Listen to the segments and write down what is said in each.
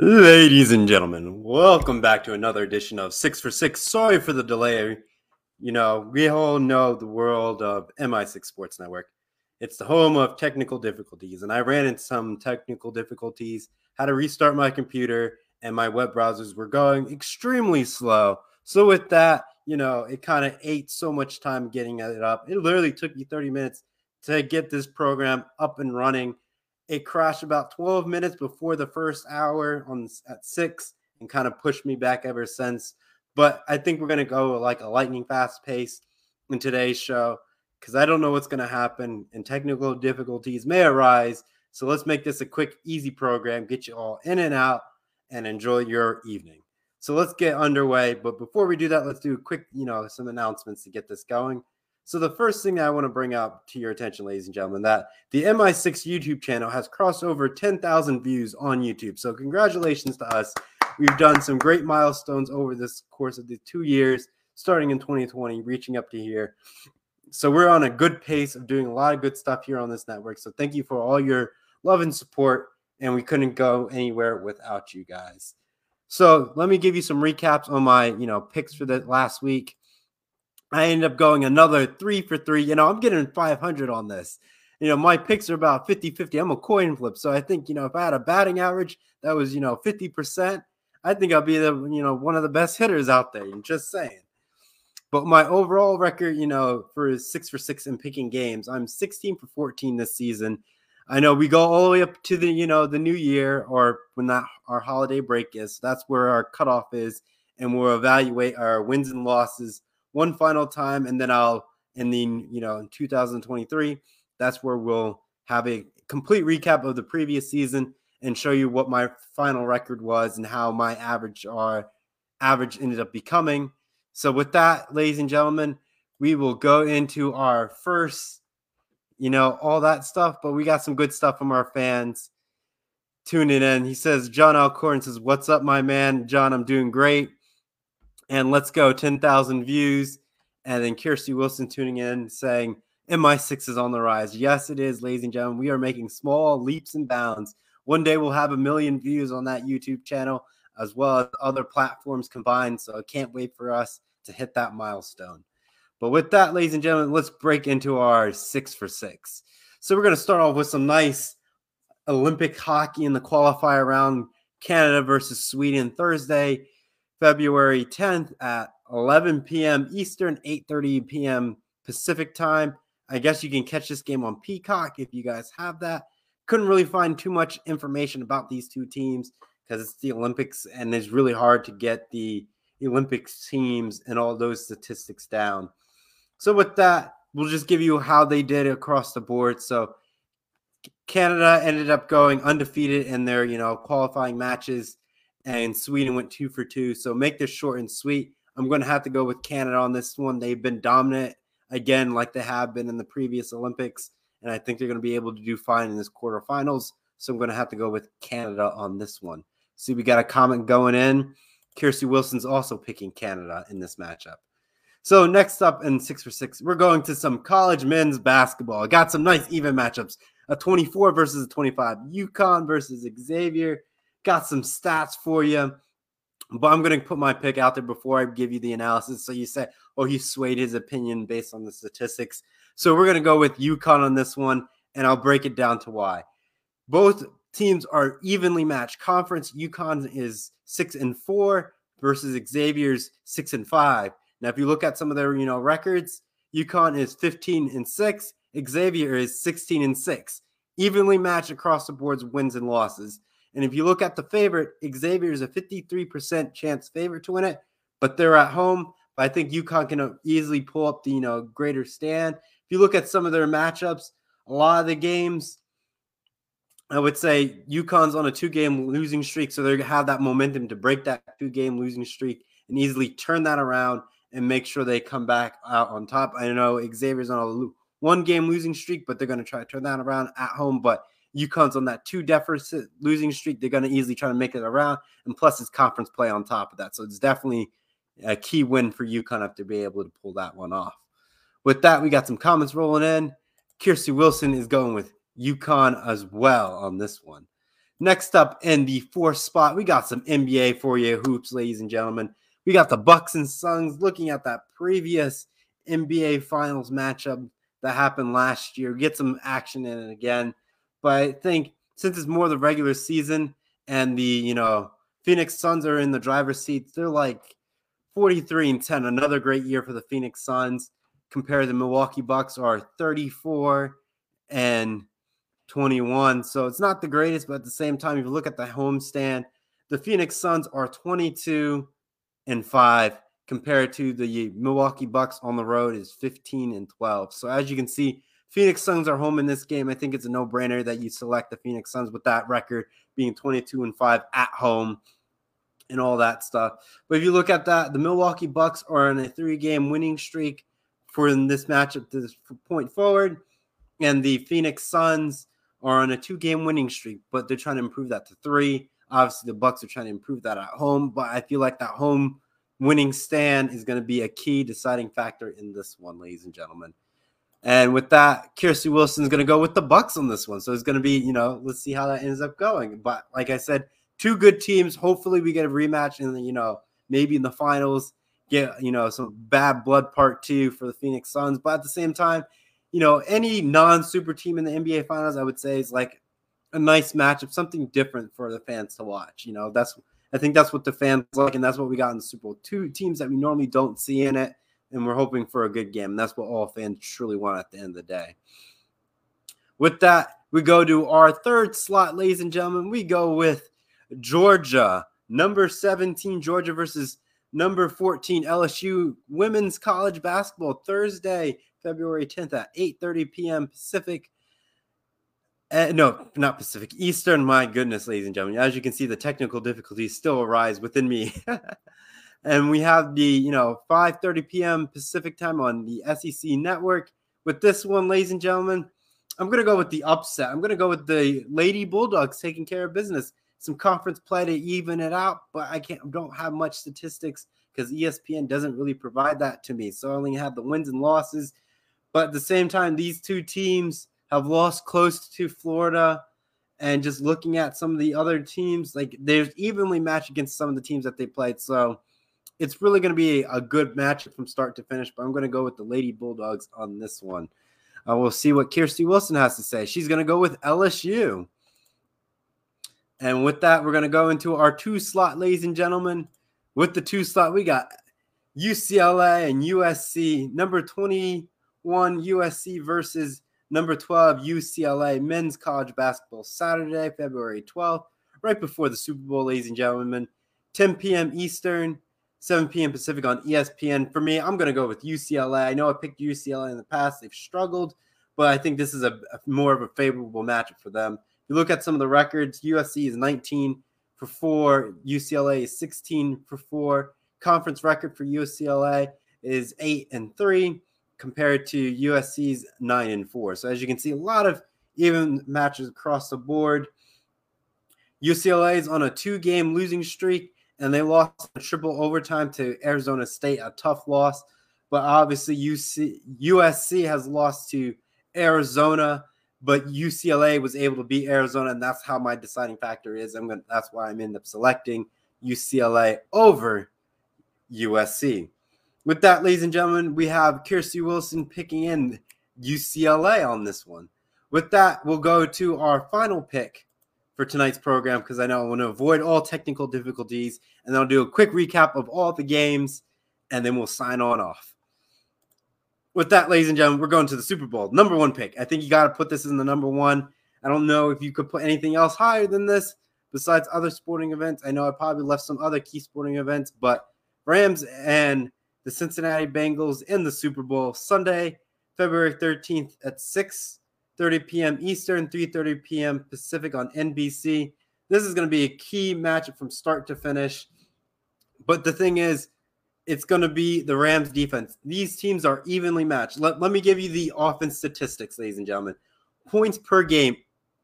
Ladies and gentlemen, welcome back to another edition of Six for Six. Sorry for the delay. You know, we all know the world of MI6 Sports Network. It's the home of technical difficulties, and I ran into some technical difficulties, had to restart my computer, and my web browsers were going extremely slow. So, with that, you know, it kind of ate so much time getting it up. It literally took me 30 minutes to get this program up and running it crashed about 12 minutes before the first hour on at six and kind of pushed me back ever since. But I think we're gonna go like a lightning fast pace in today's show because I don't know what's gonna happen and technical difficulties may arise. So let's make this a quick, easy program, get you all in and out, and enjoy your evening. So let's get underway. But before we do that, let's do a quick, you know, some announcements to get this going. So the first thing I want to bring up to your attention, ladies and gentlemen, that the MI6 YouTube channel has crossed over 10,000 views on YouTube. So congratulations to us. We've done some great milestones over this course of the two years, starting in 2020, reaching up to here. So we're on a good pace of doing a lot of good stuff here on this network. So thank you for all your love and support. And we couldn't go anywhere without you guys. So let me give you some recaps on my, you know, picks for the last week. I ended up going another three for three. You know, I'm getting 500 on this. You know, my picks are about 50 50. I'm a coin flip. So I think, you know, if I had a batting average that was, you know, 50%, I think I'll be the, you know, one of the best hitters out there. I'm just saying. But my overall record, you know, for six for six in picking games, I'm 16 for 14 this season. I know we go all the way up to the, you know, the new year or when that our holiday break is. So that's where our cutoff is. And we'll evaluate our wins and losses one final time, and then I'll and then you know in 2023, that's where we'll have a complete recap of the previous season and show you what my final record was and how my average uh, average ended up becoming. So with that, ladies and gentlemen, we will go into our first, you know, all that stuff, but we got some good stuff from our fans tuning in. He says, John Alcorn says, What's up, my man? John, I'm doing great and let's go 10,000 views. And then Kirsty Wilson tuning in saying, MI6 is on the rise. Yes, it is, ladies and gentlemen. We are making small leaps and bounds. One day we'll have a million views on that YouTube channel as well as other platforms combined. So I can't wait for us to hit that milestone. But with that, ladies and gentlemen, let's break into our six for six. So we're going to start off with some nice Olympic hockey in the qualifier round Canada versus Sweden Thursday. February 10th at 11 p.m. Eastern, 8:30 p.m. Pacific time. I guess you can catch this game on Peacock if you guys have that. Couldn't really find too much information about these two teams because it's the Olympics and it's really hard to get the Olympics teams and all those statistics down. So with that, we'll just give you how they did across the board. So Canada ended up going undefeated in their, you know, qualifying matches and Sweden went two for two. So make this short and sweet. I'm going to have to go with Canada on this one. They've been dominant again, like they have been in the previous Olympics, and I think they're going to be able to do fine in this quarterfinals. So I'm going to have to go with Canada on this one. See, we got a comment going in. Kirsty Wilson's also picking Canada in this matchup. So next up in six for six, we're going to some college men's basketball. Got some nice even matchups. A 24 versus a 25. UConn versus Xavier. Got some stats for you, but I'm going to put my pick out there before I give you the analysis. So you say, oh, he swayed his opinion based on the statistics. So we're going to go with UConn on this one, and I'll break it down to why. Both teams are evenly matched. Conference UConn is six and four versus Xavier's six and five. Now, if you look at some of their you know records, UConn is 15 and six. Xavier is 16 and six. Evenly matched across the boards, wins and losses. And if you look at the favorite, Xavier is a 53% chance favorite to win it, but they're at home. I think UConn can uh, easily pull up the you know greater stand. If you look at some of their matchups, a lot of the games, I would say UConn's on a two-game losing streak, so they're gonna have that momentum to break that two-game losing streak and easily turn that around and make sure they come back out on top. I know Xavier's on a one-game losing streak, but they're to try to turn that around at home. But UConn's on that two deficit losing streak. They're going to easily try to make it around. And plus, it's conference play on top of that. So it's definitely a key win for UConn to be able to pull that one off. With that, we got some comments rolling in. Kirsty Wilson is going with UConn as well on this one. Next up in the fourth spot, we got some NBA for you hoops, ladies and gentlemen. We got the Bucks and Suns looking at that previous NBA Finals matchup that happened last year. Get some action in it again. But I think since it's more the regular season and the, you know, Phoenix Suns are in the driver's seat, they're like 43 and 10. Another great year for the Phoenix Suns. Compared to the Milwaukee Bucks are 34 and 21. So it's not the greatest, but at the same time, if you look at the homestand, the Phoenix Suns are 22 and 5 compared to the Milwaukee Bucks on the road is 15 and 12. So as you can see, Phoenix Suns are home in this game. I think it's a no-brainer that you select the Phoenix Suns with that record being 22 and 5 at home and all that stuff. But if you look at that, the Milwaukee Bucks are on a three-game winning streak for this matchup to this point forward, and the Phoenix Suns are on a two-game winning streak, but they're trying to improve that to three. Obviously, the Bucks are trying to improve that at home, but I feel like that home winning stand is going to be a key deciding factor in this one, ladies and gentlemen. And with that, Kirsty Wilson's going to go with the Bucks on this one. So it's going to be, you know, let's see how that ends up going. But like I said, two good teams. Hopefully, we get a rematch and you know, maybe in the finals. Get you know some bad blood part two for the Phoenix Suns. But at the same time, you know, any non-super team in the NBA Finals, I would say is like a nice matchup, something different for the fans to watch. You know, that's I think that's what the fans like, and that's what we got in the Super Bowl. Two teams that we normally don't see in it, and we're hoping for a good game. That's what all fans truly want at the end of the day. With that, we go to our third slot, ladies and gentlemen. We go with Georgia, number 17, Georgia versus number 14, LSU women's college basketball Thursday, February 10th at 8:30 p.m. Pacific. Uh, no, not Pacific, Eastern. My goodness, ladies and gentlemen. As you can see, the technical difficulties still arise within me. and we have the, you know, 5:30 p.m. Pacific time on the SEC network. With this one, ladies and gentlemen, I'm gonna go with the upset. I'm gonna go with the Lady Bulldogs taking care of business. Some conference play to even it out, but I can't don't have much statistics because ESPN doesn't really provide that to me. So I only have the wins and losses. But at the same time, these two teams have lost close to Florida. And just looking at some of the other teams, like there's evenly matched against some of the teams that they played. So it's really going to be a good matchup from start to finish. But I'm going to go with the Lady Bulldogs on this one. Uh, we'll see what Kirsty Wilson has to say. She's going to go with LSU. And with that, we're going to go into our two slot, ladies and gentlemen. With the two slot, we got UCLA and USC. Number 21 USC versus number 12 UCLA men's college basketball Saturday, February 12th, right before the Super Bowl, ladies and gentlemen. 10 p.m. Eastern, 7 p.m. Pacific on ESPN. For me, I'm going to go with UCLA. I know I picked UCLA in the past. They've struggled, but I think this is a, a more of a favorable matchup for them. If you look at some of the records, USC is 19 for 4, UCLA is 16 for 4. Conference record for UCLA is 8 and 3 compared to USC's 9 and 4. So as you can see, a lot of even matches across the board. UCLA is on a two-game losing streak, and they lost triple overtime to Arizona State, a tough loss. But obviously, UC, USC has lost to Arizona, but UCLA was able to beat Arizona, and that's how my deciding factor is. I'm gonna. That's why I'm end up selecting UCLA over USC. With that, ladies and gentlemen, we have Kirsty Wilson picking in UCLA on this one. With that, we'll go to our final pick for tonight's program because I know I want to avoid all technical difficulties. And then I'll do a quick recap of all the games and then we'll sign on off. With that, ladies and gentlemen, we're going to the Super Bowl. Number one pick. I think you got to put this in the number one. I don't know if you could put anything else higher than this besides other sporting events. I know I probably left some other key sporting events, but Rams and the Cincinnati Bengals in the Super Bowl Sunday, February 13th at 6 30 p.m. Eastern, 3:30 p.m. Pacific on NBC. This is going to be a key matchup from start to finish. But the thing is, it's going to be the Rams defense. These teams are evenly matched. Let, let me give you the offense statistics, ladies and gentlemen. Points per game,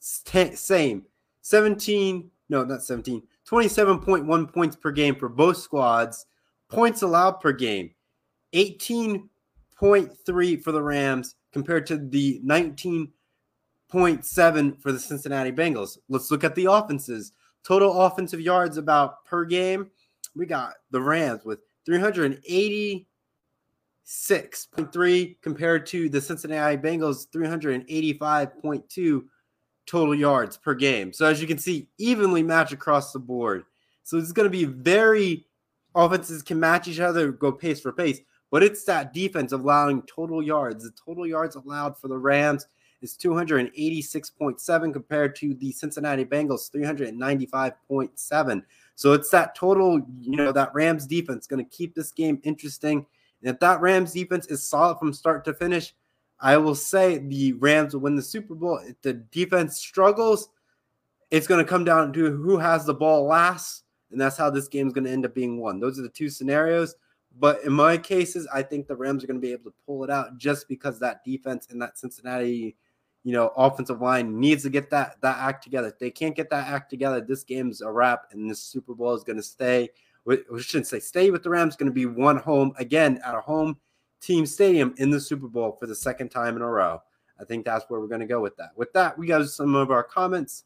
same. 17, no, not 17, 27.1 points per game for both squads points allowed per game 18.3 for the Rams compared to the 19 0.7 for the Cincinnati Bengals. Let's look at the offenses. Total offensive yards about per game. We got the Rams with 386.3 compared to the Cincinnati Bengals 385.2 total yards per game. So as you can see, evenly matched across the board. So it's going to be very offenses can match each other, go pace for pace, but it's that defense allowing total yards. The total yards allowed for the Rams is 286.7 compared to the Cincinnati Bengals 395.7. So it's that total, you know, that Rams defense going to keep this game interesting. And if that Rams defense is solid from start to finish, I will say the Rams will win the Super Bowl. If the defense struggles, it's going to come down to who has the ball last, and that's how this game is going to end up being won. Those are the two scenarios. But in my cases, I think the Rams are going to be able to pull it out just because that defense and that Cincinnati, you know, offensive line needs to get that that act together. If they can't get that act together, this game's a wrap, and this Super Bowl is going to stay. We shouldn't say stay with the Rams. Going to be one home again at a home team stadium in the Super Bowl for the second time in a row. I think that's where we're going to go with that. With that, we got some of our comments.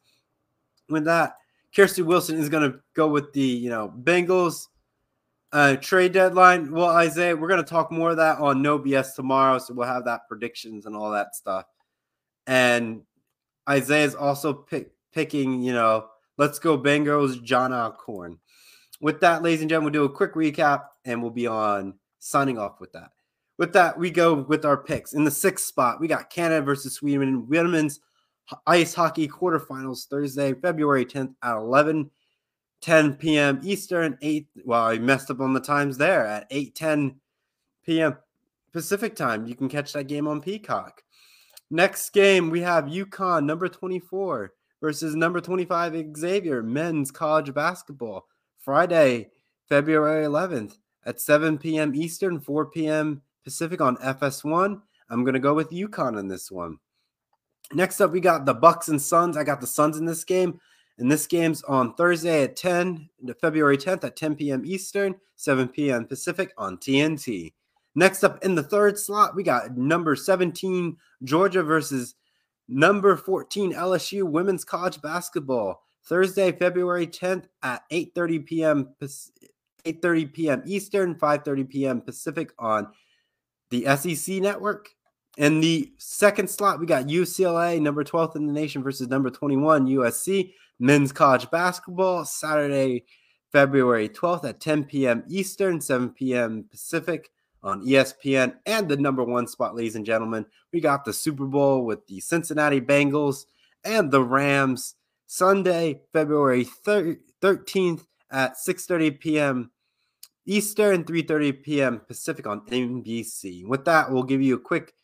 With that, Kirsty Wilson is going to go with the you know Bengals uh, trade deadline. Well, Isaiah, we're going to talk more of that on No BS tomorrow, so we'll have that predictions and all that stuff. And Isaiah is also pick, picking, you know, let's go Bengals, John Alcorn. With that, ladies and gentlemen, we'll do a quick recap and we'll be on signing off with that. With that, we go with our picks. In the sixth spot, we got Canada versus Sweden women's ice hockey quarterfinals Thursday, February 10th at 11 10 p.m. Eastern, 8 well, I messed up on the times there at 8 10 p.m. Pacific time. You can catch that game on Peacock. Next game, we have UConn number 24 versus number 25 Xavier men's college basketball. Friday, February 11th at 7 p.m. Eastern, 4 p.m. Pacific on FS1. I'm going to go with UConn in this one. Next up, we got the Bucks and Suns. I got the Suns in this game. And this game's on Thursday at 10, February 10th at 10 p.m. Eastern, 7 p.m. Pacific on TNT. Next up in the third slot, we got number 17 Georgia versus number 14 LSU women's college basketball. Thursday, February 10th at 8:30 p.m. 8:30 p.m. Eastern, 5:30 p.m. Pacific on the SEC network. In the second slot, we got UCLA, number 12th in the nation versus number 21 USC men's college basketball Saturday, February 12th at 10 p.m. Eastern, 7 p.m. Pacific on ESPN. And the number one spot, ladies and gentlemen, we got the Super Bowl with the Cincinnati Bengals and the Rams Sunday, February 13th at 6:30 p.m. Eastern, 3:30 p.m. Pacific on NBC. With that, we'll give you a quick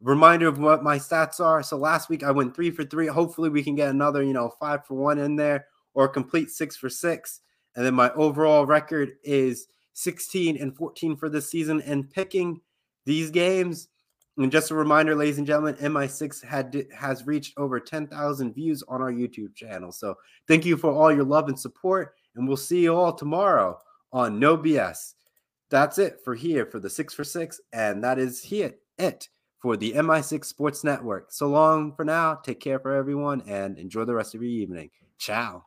reminder of what my stats are. So last week I went three for three. Hopefully we can get another, you know, five for one in there or complete six for six. And then my overall record is 16 and 14 for this season. And picking these games, and just a reminder, ladies and gentlemen, MI6 had has reached over 10,000 views on our YouTube channel. So thank you for all your love and support. And we'll see you all tomorrow on No BS. That's it for here for the six for six. And that is here it for the MI6 Sports Network. So long for now. Take care for everyone and enjoy the rest of your evening. Ciao.